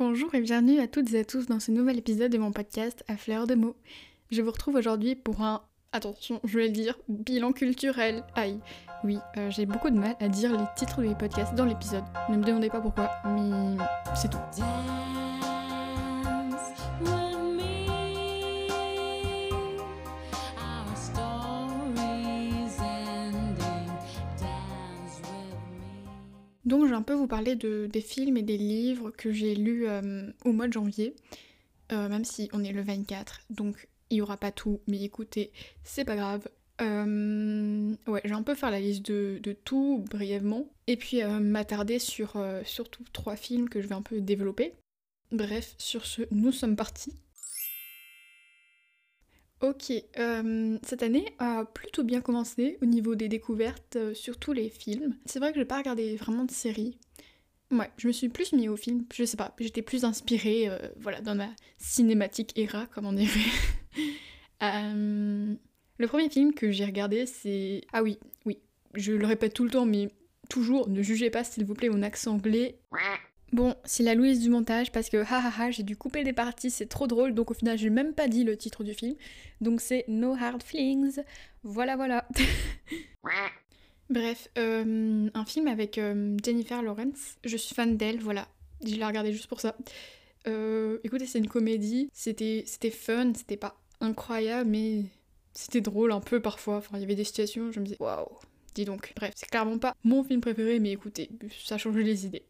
Bonjour et bienvenue à toutes et à tous dans ce nouvel épisode de mon podcast à fleur de mots. Je vous retrouve aujourd'hui pour un, attention, je vais le dire, bilan culturel. Aïe, oui, euh, j'ai beaucoup de mal à dire les titres de mes podcasts dans l'épisode. Ne me demandez pas pourquoi, mais c'est tout. Donc je vais un peu vous parler de, des films et des livres que j'ai lus euh, au mois de janvier, euh, même si on est le 24, donc il n'y aura pas tout, mais écoutez, c'est pas grave. Euh, ouais, je vais un peu faire la liste de, tout brièvement, et puis m'attarder sur surtout trois films que je vais un peu développer. Bref, sur ce, nous sommes partis. Ok, euh, cette année a plutôt bien commencé au niveau des découvertes euh, sur tous les films. C'est vrai que je n'ai pas regardé vraiment de séries. Ouais, je me suis plus mis au film, je sais pas, j'étais plus inspirée, euh, voilà, dans ma cinématique era, comme on dirait. le premier film que j'ai regardé, c'est... Ah oui, oui, je le répète tout le temps, mais toujours, ne jugez pas s'il vous plaît mon accent anglais. Bon, c'est la Louise du montage parce que hahaha, j'ai dû couper des parties, c'est trop drôle, donc au final j'ai même pas dit le titre du film. Donc c'est No Hard Feelings. Voilà, voilà. Bref, euh, un film avec euh, Jennifer Lawrence. Je suis fan d'elle, voilà. Je l'ai regardé juste pour ça. Euh, écoutez, c'est une comédie. C'était, c'était fun, c'était pas incroyable, mais c'était drôle un peu parfois. Enfin, il y avait des situations, je me disais, waouh, dis donc. Bref, c'est clairement pas mon film préféré, mais écoutez, ça change les idées.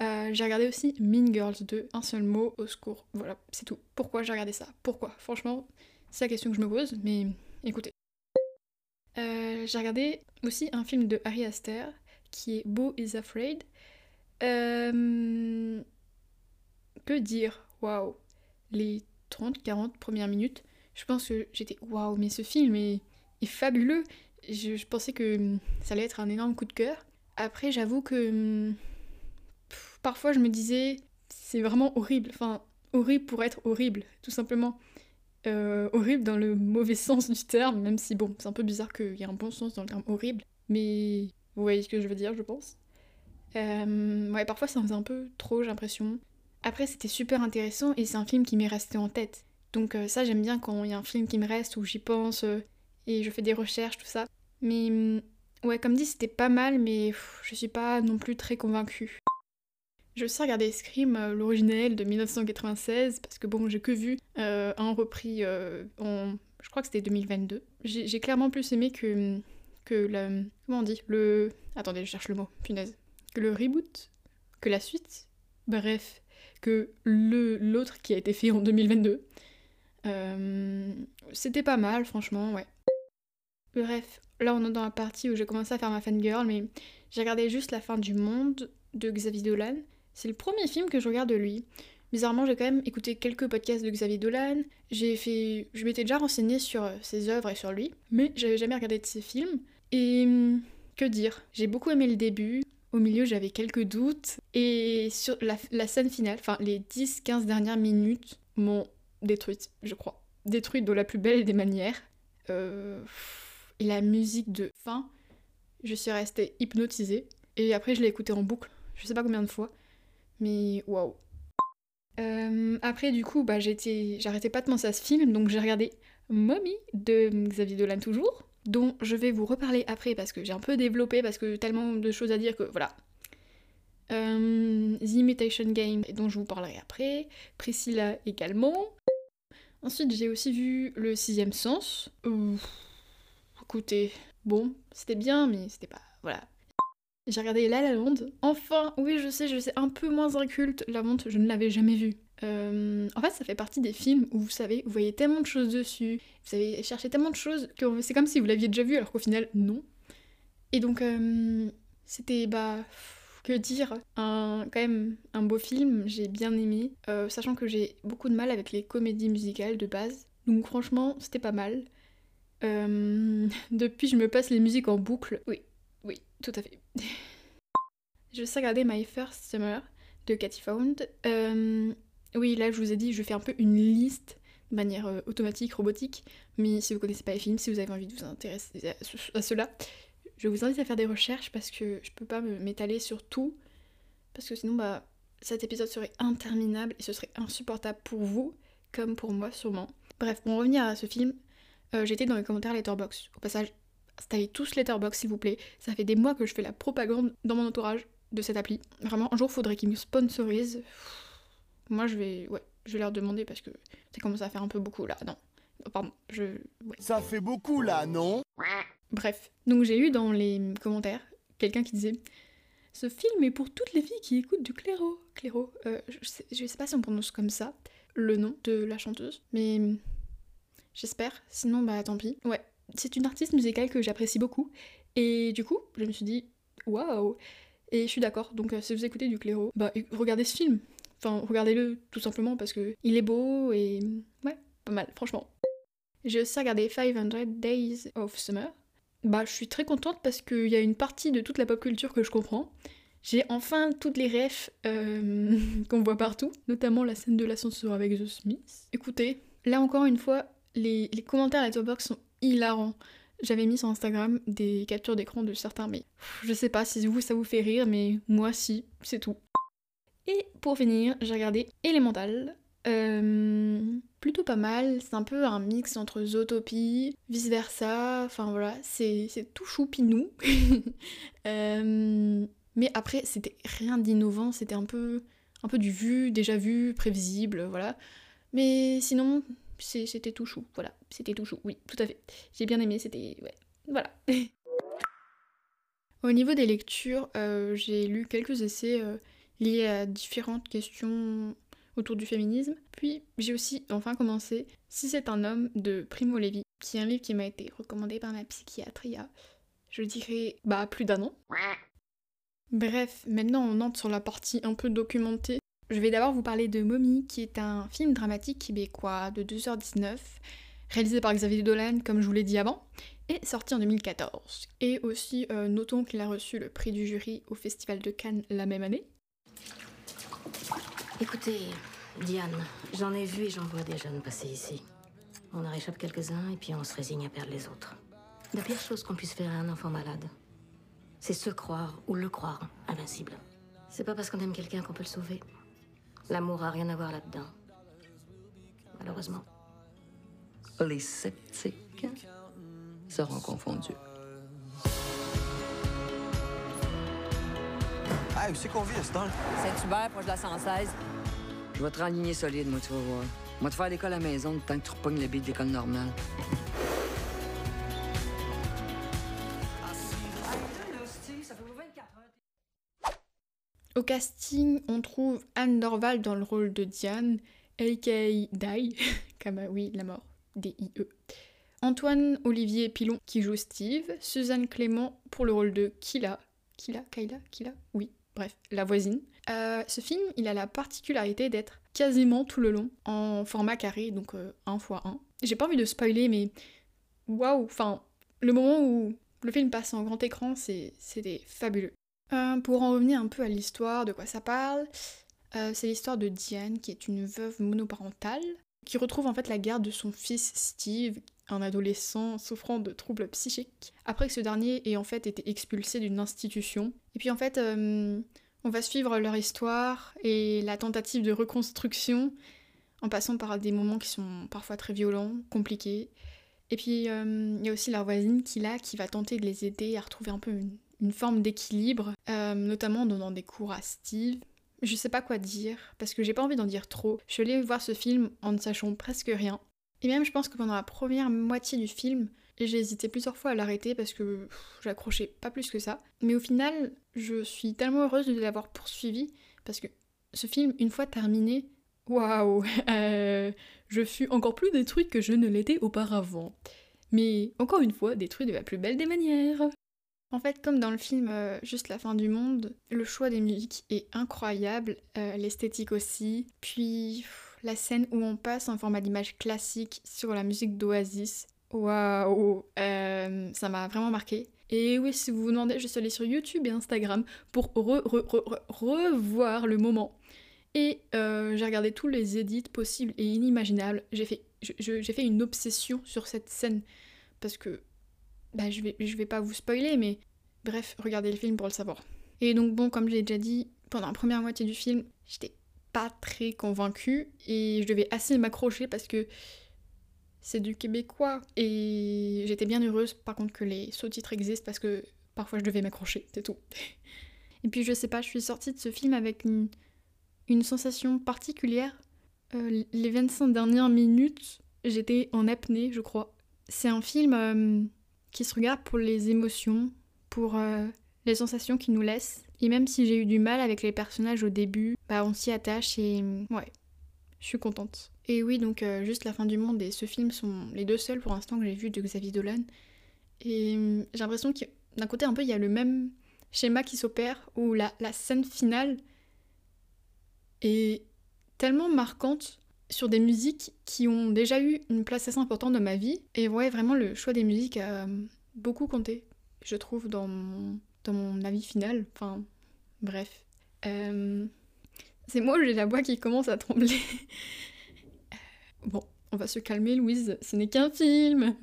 Euh, j'ai regardé aussi Mean Girls 2, un seul mot, au secours. Voilà, c'est tout. Pourquoi j'ai regardé ça? Pourquoi? Franchement, c'est la question que je me pose, mais écoutez. Euh, j'ai regardé aussi un film de Harry Astor qui est Beau is Afraid. Euh, dire? Waouh Les 30-40 premières minutes, je pense que j'étais waouh, mais ce film est, fabuleux. je, pensais que ça allait être un énorme coup de cœur. Après, j'avoue que parfois je me disais, c'est vraiment horrible. Enfin, horrible pour être horrible, tout simplement. Euh, horrible dans le mauvais sens du terme, même si bon, c'est un peu bizarre qu'il y ait un bon sens dans le terme horrible. Mais vous voyez ce que je veux dire, je pense. Euh, ouais, parfois ça en faisait un peu trop, j'ai l'impression. Après, c'était super intéressant et c'est un film qui m'est resté en tête. Donc euh, ça, j'aime bien quand il y a un film qui me reste, où j'y pense et je fais des recherches, tout ça. Mais mm, ouais, comme dit, c'était pas mal, mais je suis pas non plus très convaincue. J'ai aussi regardé Scream, euh, l'originel de 1996, parce que bon, j'ai que vu euh, un repris euh, en. Je crois que c'était 2022. J'ai clairement plus aimé que. que la. Comment on dit Le. Attendez, je cherche le mot, punaise. Que le reboot Que la suite Bref, que l'autre qui a été fait en 2022. c'était pas mal, franchement, ouais. Bref, là on est dans la partie où j'ai commencé à faire ma fangirl, mais j'ai regardé juste la fin du monde de Xavier Dolan. C'est le premier film que je regarde de lui. Bizarrement, j'ai quand même écouté quelques podcasts de Xavier Dolan. J'ai fait, je m'étais déjà renseignée sur euh, ses œuvres et sur lui, mais j'avais jamais regardé de ses films. Et hum, que dire? J'ai beaucoup aimé le début. Au milieu, j'avais quelques doutes. Et sur la, scène finale, enfin les 10-15 dernières minutes, m'ont détruite, je crois. Détruite de la plus belle des manières. Euh, et la musique de fin, je suis restée hypnotisée. Et après, je l'ai écoutée en boucle, je sais pas combien de fois. Mais waouh. Euh, après, du coup, bah, j'arrêtais pas de penser à ce film, donc j'ai regardé Mommy de Xavier Dolan toujours, dont je vais vous reparler après parce que j'ai un peu développé, parce que tellement de choses à dire que voilà. Euh, The Imitation Game, dont je vous parlerai après. Priscilla également. Ensuite, j'ai aussi vu Le Sixième Sens. écoutez, bon, c'était bien, mais c'était pas. Voilà, j'ai regardé La La Land. Enfin, oui, je sais, je sais, un peu moins inculte. La Monde, je ne l'avais jamais vue. Euh, en fait, ça fait partie des films où vous savez, vous voyez tellement de choses dessus, vous avez cherché tellement de choses que c'est comme si vous l'aviez déjà vu, alors qu'au final, non. Et donc, euh, c'était, bah, que dire, un, quand même un beau film, j'ai bien aimé, euh, sachant que j'ai beaucoup de mal avec les comédies musicales de base. Donc, franchement, c'était pas mal. depuis, je me passe les musiques en boucle. Oui, tout à fait. je sais regarder My First Summer de Cathy Found. Euh, oui, là je vous ai dit, je fais un peu une liste de manière euh, automatique, robotique, mais si vous connaissez pas les films, si vous avez envie de vous intéresser à, cela, je vous invite à faire des recherches parce que je peux pas m'étaler sur tout, parce que sinon, bah, cet épisode serait interminable et ce serait insupportable pour vous, comme pour moi sûrement. Bref, pour en revenir à ce film, euh, j'étais dans les commentaires Letterbox. Au passage, installez tous Letterbox s'il vous plaît. Ça fait des mois que je fais la propagande dans mon entourage de cette appli. Vraiment, un jour faudrait qu'ils me sponsorisent. Moi je vais. Ouais, je vais leur demander parce que ça commence à faire un peu beaucoup là. Non. Pardon, je. Ouais. Ça fait beaucoup là, non? Bref. Donc j'ai eu dans les commentaires quelqu'un qui disait Ce film est pour toutes les filles qui écoutent du clairo. Clairo, euh, je, sais, je sais pas si on prononce comme ça le nom de la chanteuse, mais j'espère. Sinon, bah tant pis. Ouais, c'est une artiste musicale que j'apprécie beaucoup. Et du coup, je me suis dit Waouh Et je suis d'accord. Donc euh, si vous écoutez du clairo, bah regardez ce film. Enfin, regardez-le tout simplement parce que il est beau et ouais, pas mal, franchement. J'ai aussi regardé 500 Days of Summer. Bah, je suis très contente parce qu'il y a une partie de toute la pop culture que je comprends. J'ai enfin toutes les refs euh, qu'on voit partout, notamment la scène de l'ascenseur avec The Smith. Écoutez, là encore une fois, les, les commentaires à la box sont hilarants. J'avais mis sur Instagram des captures d'écran de certains, mais je sais pas si vous ça vous fait rire, mais moi si, c'est tout. Et pour finir, j'ai regardé Elemental. Euh, plutôt pas mal, c'est un peu un mix entre Zootopie, vice versa, enfin voilà, c'est tout choupinou. euh, mais après, c'était rien d'innovant, c'était un peu, un peu du vu, déjà vu, prévisible, voilà. Mais sinon, c'était tout chou, voilà, c'était tout chou, oui, tout à fait. J'ai bien aimé, c'était, ouais, voilà. Au niveau des lectures, euh, j'ai lu quelques essais euh, liés à différentes questions autour du féminisme. Puis j'ai aussi enfin commencé Si c'est un homme de Primo Levi, qui est un livre qui m'a été recommandé par ma psychiatre il y a, je dirais, bah plus d'un an. Bref, maintenant on entre sur la partie un peu documentée. Je vais d'abord vous parler de Mommy, qui est un film dramatique québécois de 2h19, réalisé par Xavier Dolan, comme je vous l'ai dit avant, et sorti en 2014. Et aussi, euh, notons qu'il a reçu le prix du jury au Festival de Cannes la même année. Écoutez, Diane, j'en ai vu et j'en vois des jeunes passer ici. On en réchappe quelques-uns et puis on se résigne à perdre les autres. La pire chose qu'on puisse faire à un enfant malade, c'est se croire ou le croire invincible. C'est pas parce qu'on aime quelqu'un qu'on peut le sauver. L'amour a rien à voir là-dedans. Malheureusement. Les sceptiques seront confondus. Hey, où c'est qu'on vit à ce temps? Saint-Hubert, proche de la 116. Je vais te renligner solide, moi, tu vas voir. Moi, te faire l'école à la maison tant que tu repognes le bille d'école normale. Au casting, on trouve Anne Dorval dans le rôle de Diane, aka Dai, comme oui, la mort, D-I-E. Antoine Olivier Pilon qui joue Steve, Suzanne Clément pour le rôle de Kila, Kila, Kayla, Kila, oui, bref, la voisine. Euh, ce film, il a la particularité d'être quasiment tout le long en format carré, donc 1 x 1. J'ai pas envie de spoiler, mais waouh, enfin, le moment où le film passe en grand écran, c'était fabuleux. Euh, pour en revenir un peu à l'histoire, de quoi ça parle, euh, c'est l'histoire de Diane, qui est une veuve monoparentale, qui retrouve en fait la garde de son fils Steve, un adolescent souffrant de troubles psychiques, après que ce dernier ait en fait été expulsé d'une institution. Et puis en fait, euh, on va suivre leur histoire et la tentative de reconstruction, en passant par des moments qui sont parfois très violents, compliqués. Et puis il y a aussi leur voisine qui là, qui va tenter de les aider à retrouver un peu une, une forme d'équilibre, euh, notamment en donnant des cours à Steve. Je sais pas quoi dire, parce que j'ai pas envie d'en dire trop. Je suis allée voir ce film en ne sachant presque rien. Et même je pense que pendant la première moitié du film, j'ai hésité plusieurs fois à l'arrêter parce que j'accrochais pas plus que ça. Mais au final, je suis tellement heureuse de l'avoir poursuivi parce que ce film, une fois terminé, waouh, euh, je fus encore plus détruite que je ne l'étais auparavant. Mais encore une fois, détruite de la plus belle des manières. En fait, comme dans le film euh, Juste la fin du monde, le choix des musiques est incroyable, euh, l'esthétique aussi. Puis la scène où on passe en format d'image classique sur la musique d'Oasis. Waouh euh, Ça m'a vraiment marqué. Et oui, si vous vous demandez, je suis allée sur YouTube et Instagram pour revoir le moment. Et j'ai regardé tous les edits possibles et inimaginables. J'ai fait une obsession sur cette scène. Parce que bah, je vais, vais pas vous spoiler, mais bref, regardez le film pour le savoir. Et donc bon, comme j'ai déjà dit, pendant la première moitié du film, j'étais pas très convaincue et je devais assez m'accrocher parce que c'est du québécois. Et j'étais bien heureuse par contre que les sous-titres existent parce que parfois je devais m'accrocher, c'est tout. Et puis je sais pas, je suis sortie de ce film avec une, une sensation particulière. Euh, les 25 dernières minutes, j'étais en apnée, je crois. C'est un film euh, qui se regarde pour les émotions, pour euh, les sensations qu'il nous laisse. Et même si j'ai eu du mal avec les personnages au début, bah on s'y attache et ouais, je suis contente. Et oui, donc juste la fin du monde et ce film sont les deux seuls pour l'instant que j'ai vus de Xavier Dolan. Et j'ai l'impression que d'un côté un peu il y a le même schéma qui s'opère où la scène finale est tellement marquante sur des musiques qui ont déjà eu une place assez importante dans ma vie. Et ouais, vraiment, le choix des musiques a beaucoup compté, je trouve, dans mon, dans mon avis final. Enfin, bref. Euh, c'est moi, j'ai la voix qui commence à trembler? bon, on va se calmer, Louise, ce n'est qu'un film.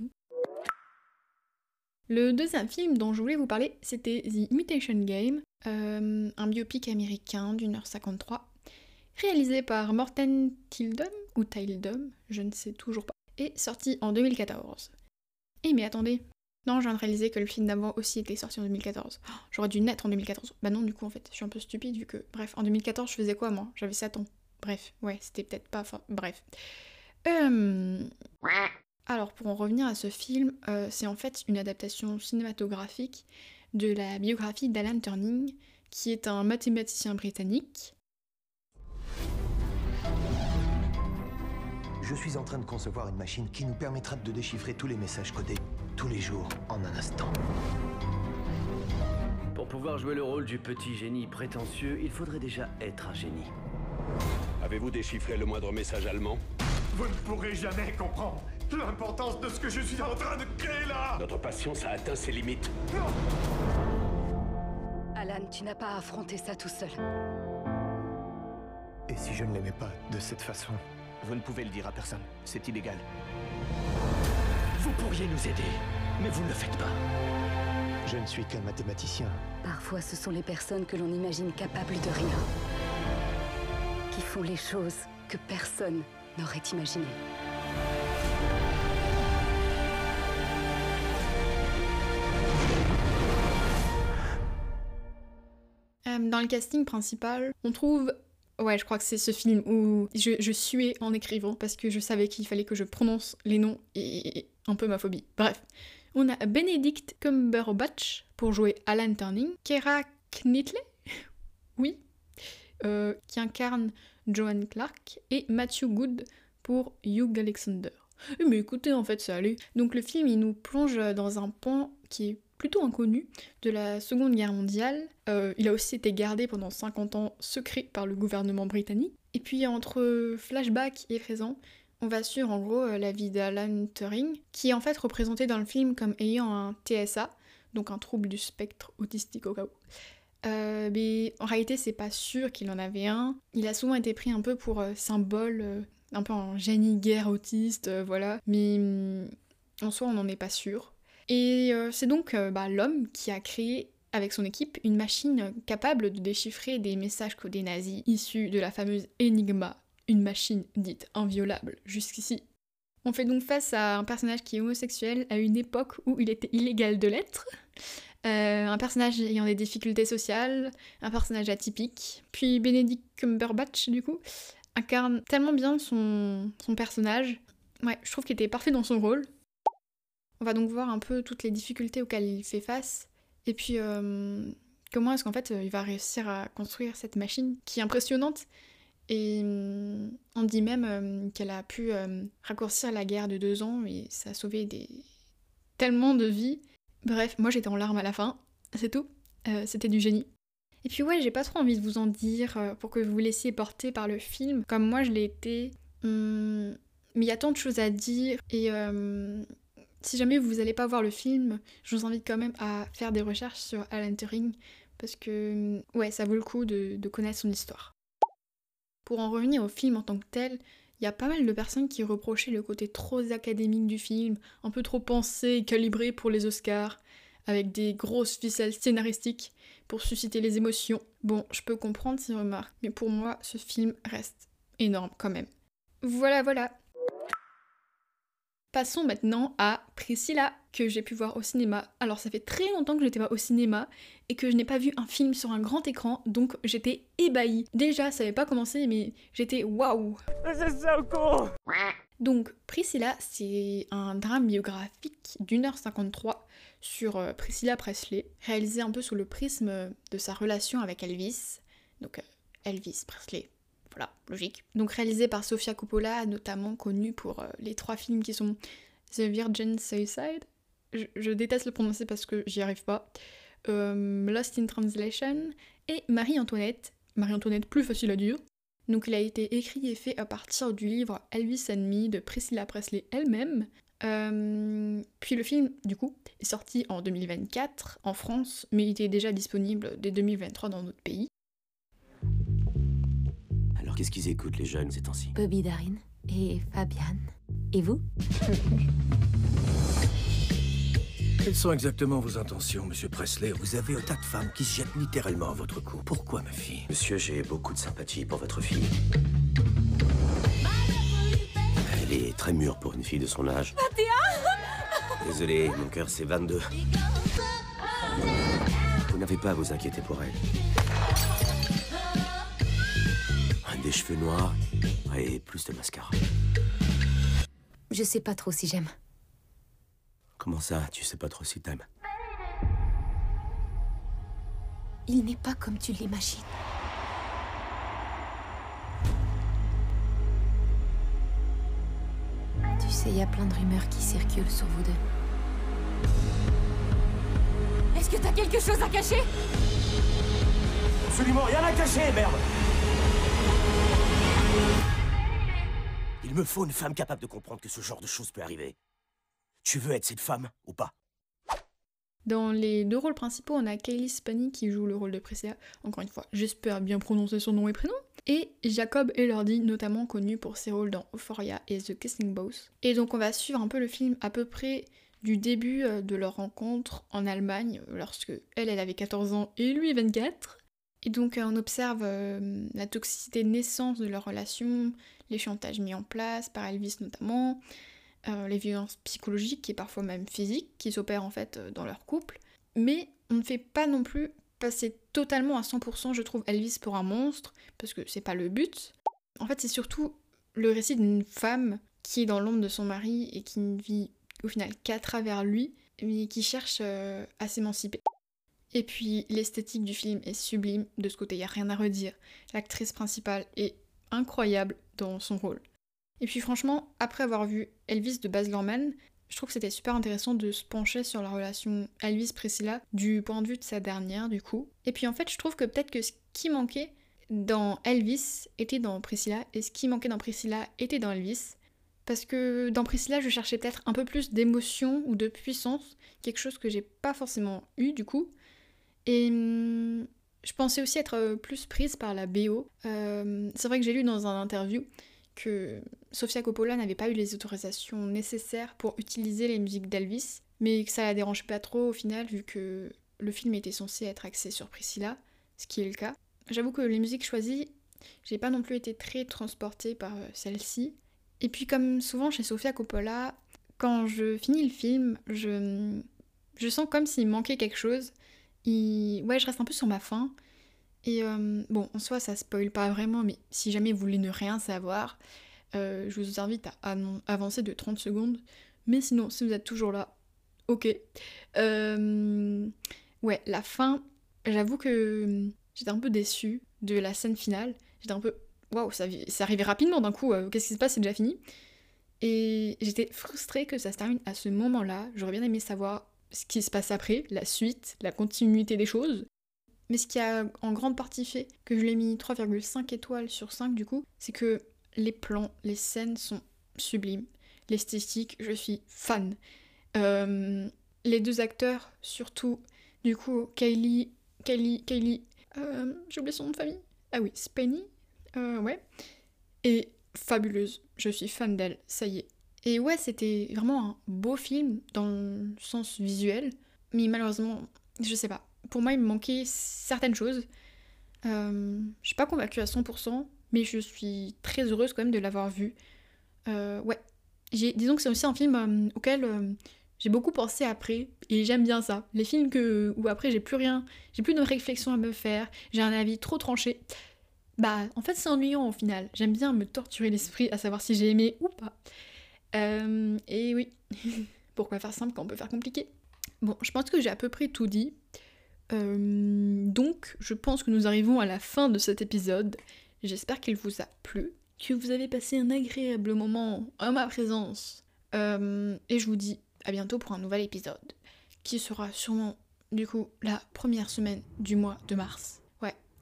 Le deuxième film dont je voulais vous parler, c'était The Imitation Game, euh, un biopic américain d'une heure 53 réalisé par Morten Tildum, ou Tildum, je ne sais toujours pas, et sorti en 2014. Eh mais attendez, non, je viens de réaliser que le film d'avant aussi était sorti en 2014. J'aurais dû naître en 2014. Bah non, du coup, en fait, je suis un peu stupide vu que... Bref, en 2014, je faisais quoi, moi? J'avais 7 ans. Bref, ouais, c'était peut-être pas... Bref. Alors, pour en revenir à ce film, euh, c'est en fait une adaptation cinématographique de la biographie d'Alan Turning, qui est un mathématicien britannique Je suis en train de concevoir une machine qui nous permettra de déchiffrer tous les messages codés tous les jours en un instant. Pour pouvoir jouer le rôle du petit génie prétentieux, il faudrait déjà être un génie. Avez-vous déchiffré le moindre message allemand? Vous ne pourrez jamais comprendre l'importance de ce que je suis en train de créer là Notre patience a atteint ses limites. Alan, tu n'as pas affronté ça tout seul. Et si je ne l'aimais pas de cette façon? Vous ne pouvez le dire à personne. C'est illégal. Vous pourriez nous aider, mais vous ne le faites pas. Je ne suis qu'un mathématicien. Parfois, ce sont les personnes que l'on imagine capables de rien qui font les choses que personne n'aurait imaginées. Euh, dans le casting principal, on trouve Ouais, je crois que c'est ce film où je, suais en écrivant parce que je savais qu'il fallait que je prononce les noms et un peu ma phobie. Bref, on a Benedict Cumberbatch pour jouer Alan Turning, Kera Knightley, oui, euh, qui incarne Joan Clark, et Matthew Good pour Hugh Alexander. Eh, mais écoutez, en fait, ça allait. Donc le film, il nous plonge dans un pan qui est plutôt inconnu de la Seconde Guerre mondiale. Euh, il a aussi été gardé pendant 50 ans secret par le gouvernement britannique. Et puis entre flashback et présent, on va suivre en gros euh, la vie d'Alan Turing, qui est en fait représenté dans le film comme ayant un TSA, donc un trouble du spectre autistique au cas où. Euh, mais en réalité, c'est pas sûr qu'il en avait un. Il a souvent été pris un peu pour symbole, un peu en génie guerre autiste, voilà. Mais hum, en soi, on n'en est pas sûr. Et euh, c'est donc euh, bah, l'homme qui a créé avec son équipe une machine capable de déchiffrer des messages codés nazis issus de la fameuse Enigma, une machine dite inviolable jusqu'ici. On fait donc face à un personnage qui est homosexuel à une époque où il était illégal de l'être, euh, un personnage ayant des difficultés sociales, un personnage atypique, puis Benedict Cumberbatch du coup incarne tellement bien son, son personnage. Ouais, je trouve qu'il était parfait dans son rôle. On va donc voir un peu toutes les difficultés auxquelles il fait face, et puis euh, comment est-ce qu'en fait il va réussir à construire cette machine qui est impressionnante. Et euh, on dit même euh, qu'elle a pu raccourcir la guerre de deux ans et ça a sauvé des... tellement de vies. Bref, moi j'étais en larmes à la fin, c'est tout. C'était du génie. Et puis ouais, j'ai pas trop envie de vous en dire pour que vous vous laissiez porter par le film, comme moi je l'ai été. Hum, mais il y a tant de choses à dire et si jamais vous n'allez pas voir le film, je vous invite quand même à faire des recherches sur Alan Turing parce que ouais, ça vaut le coup de, connaître son histoire. Pour en revenir au film en tant que tel, il y a pas mal de personnes qui reprochaient le côté trop académique du film, un peu trop pensé et calibré pour les Oscars. avec des grosses ficelles scénaristiques pour susciter les émotions. Bon, je peux comprendre ces remarques, mais pour moi, ce film reste énorme quand même. Voilà, voilà. Passons maintenant à Priscilla, que j'ai pu voir au cinéma. Alors ça fait très longtemps que j'étais pas au cinéma et que je n'ai pas vu un film sur un grand écran, donc j'étais ébahie. Déjà, ça n'avait pas commencé, mais j'étais waouh Donc Priscilla, c'est un drame biographique d'une heure 53 sur euh, Priscilla Presley, réalisé un peu sous le prisme de sa relation avec Elvis. Donc euh, Elvis Presley, voilà, logique. Donc réalisé par Sofia Coppola, notamment connue pour euh, les trois films qui sont The Virgin Suicide, je, déteste le prononcer parce que j'y arrive pas, euh, Lost in Translation et Marie-Antoinette, Marie-Antoinette plus facile à dire. Donc il a été écrit et fait à partir du livre Elvis and Me de Priscilla Presley elle-même. Euh, puis le film, du coup, est sorti en 2024 en France, mais il était déjà disponible dès 2023 dans d'autres pays qu'est-ce qu'ils écoutent, les jeunes, ces temps-ci? Bobby Darin et Fabian. Et vous? Quelles sont exactement vos intentions, monsieur Presley? Vous avez un tas de femmes qui se jettent littéralement à votre cou. Pourquoi, ma fille? Monsieur, j'ai beaucoup de sympathie pour votre fille. Elle est très mûre pour une fille de son âge. Désolé, mon cœur c'est 22. Vous n'avez pas à vous inquiéter pour elle cheveux noirs et plus de mascara. Je sais pas trop si j'aime. Comment ça, tu sais pas trop si t'aimes? Il n'est pas comme tu l'imagines. Tu sais, il y a plein de rumeurs qui circulent sur vous deux. Est-ce que t'as quelque chose à cacher? Absolument rien à cacher, merde Il me faut une femme capable de comprendre que ce genre de choses peut arriver. Tu veux être cette femme ou pas? Dans les deux rôles principaux, on a Kaylee Spani qui joue le rôle de Priscilla. Encore une fois, j'espère bien prononcer son nom et prénom. Et Jacob Elordi, notamment connu pour ses rôles dans Euphoria et The Kissing Boss. Et donc on va suivre un peu le film à peu près du début euh, de leur rencontre en Allemagne, lorsque elle, elle avait 14 ans et lui 24. Et donc euh, on observe euh, la toxicité de naissance de leur relation, les chantages mis en place par Elvis notamment, euh, les violences psychologiques et parfois même physiques qui s'opèrent en fait dans leur couple. Mais on ne fait pas non plus passer totalement à 100% je trouve Elvis pour un monstre, parce que c'est pas le but. En fait c'est surtout le récit d'une femme qui est dans l'ombre de son mari et qui ne vit au final qu'à travers lui, mais qui cherche à s'émanciper. Et puis l'esthétique du film est sublime, de ce côté il n'y a rien à redire. L'actrice principale est incroyable dans son rôle. Et puis franchement, après avoir vu Elvis de Baz Luhrmann, je trouve que c'était super intéressant de se pencher sur la relation Elvis-Priscilla du point de vue de sa dernière du coup. Et puis en fait, je trouve que peut-être que ce qui manquait dans Elvis était dans Priscilla et ce qui manquait dans Priscilla était dans Elvis. Parce que dans Priscilla, je cherchais peut-être un peu plus d'émotion ou de puissance, quelque chose que j'ai pas forcément eu du coup. Et hum, je pensais aussi être euh, plus prise par la BO. Euh, c'est vrai que j'ai lu dans un interview que Sofia Coppola n'avait pas eu les autorisations nécessaires pour utiliser les musiques d'Elvis, mais que ça la dérange pas trop au final vu que le film était censé être axé sur Priscilla, ce qui est le cas. J'avoue que les musiques choisies, j'ai pas non plus été très transportée par euh, celle-ci. Et puis comme souvent chez Sofia Coppola, quand je finis le film, je, je sens comme s'il manquait quelque chose Ouais, je reste un peu sur ma faim. Et euh, bon, en soi, ça spoil pas vraiment, mais si jamais vous voulez ne rien savoir, euh, je vous invite à avancer de 30 secondes. Mais sinon, si vous êtes toujours là, ok. Euh, ouais, la fin, j'avoue que j'étais un peu déçue de la scène finale. J'étais un peu. Waouh, ça, ça arrivait rapidement d'un coup, qu'est-ce qui se passe, c'est déjà fini. Et j'étais frustrée que ça se termine à ce moment-là. J'aurais bien aimé savoir ce qui se passe après, la suite, la continuité des choses. Mais ce qui a en grande partie fait que je l'ai mis 3,5 étoiles sur 5 du coup, c'est que les plans, les scènes sont sublimes. L'esthétique, je suis fan. Euh, les deux acteurs, surtout, du coup, Kylie, Kylie, Kylie, euh, j'ai oublié son nom de famille. Ah oui, Spenny, euh, ouais. Et fabuleuse, je suis fan d'elle, ça y est. Et ouais, c'était vraiment un beau film dans le sens visuel, mais malheureusement, je sais pas. Pour moi, il me manquait certaines choses. Euh, je suis pas convaincue à 100%, mais je suis très heureuse quand même de l'avoir vu. Euh, ouais. Disons que c'est aussi un film euh, auquel euh, j'ai beaucoup pensé après, et j'aime bien ça. Les films que, où après j'ai plus rien, j'ai plus de réflexion à me faire, j'ai un avis trop tranché. Bah, en fait, c'est ennuyant au final. J'aime bien me torturer l'esprit à savoir si j'ai aimé ou pas. Et oui, pourquoi faire simple quand on peut faire compliqué? Bon, je pense que j'ai à peu près tout dit. donc, je pense que nous arrivons à la fin de cet épisode. J'espère qu'il vous a plu, que vous avez passé un agréable moment en ma présence. Euh, et je vous dis à bientôt pour un nouvel épisode, qui sera sûrement du coup la première semaine du mois de mars.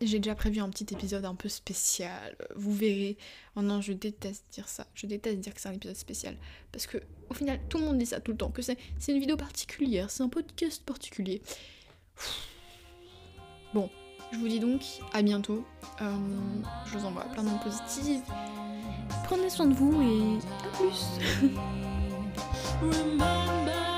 J'ai déjà prévu un petit épisode un peu spécial, vous verrez. Oh non, je déteste dire ça, je déteste dire que c'est un épisode spécial, parce que au final, tout le monde dit ça tout le temps, que c'est une vidéo particulière, c'est un podcast particulier. Bon, je vous dis donc à bientôt. Euh, je vous envoie plein de positives. Prenez soin de vous et à plus.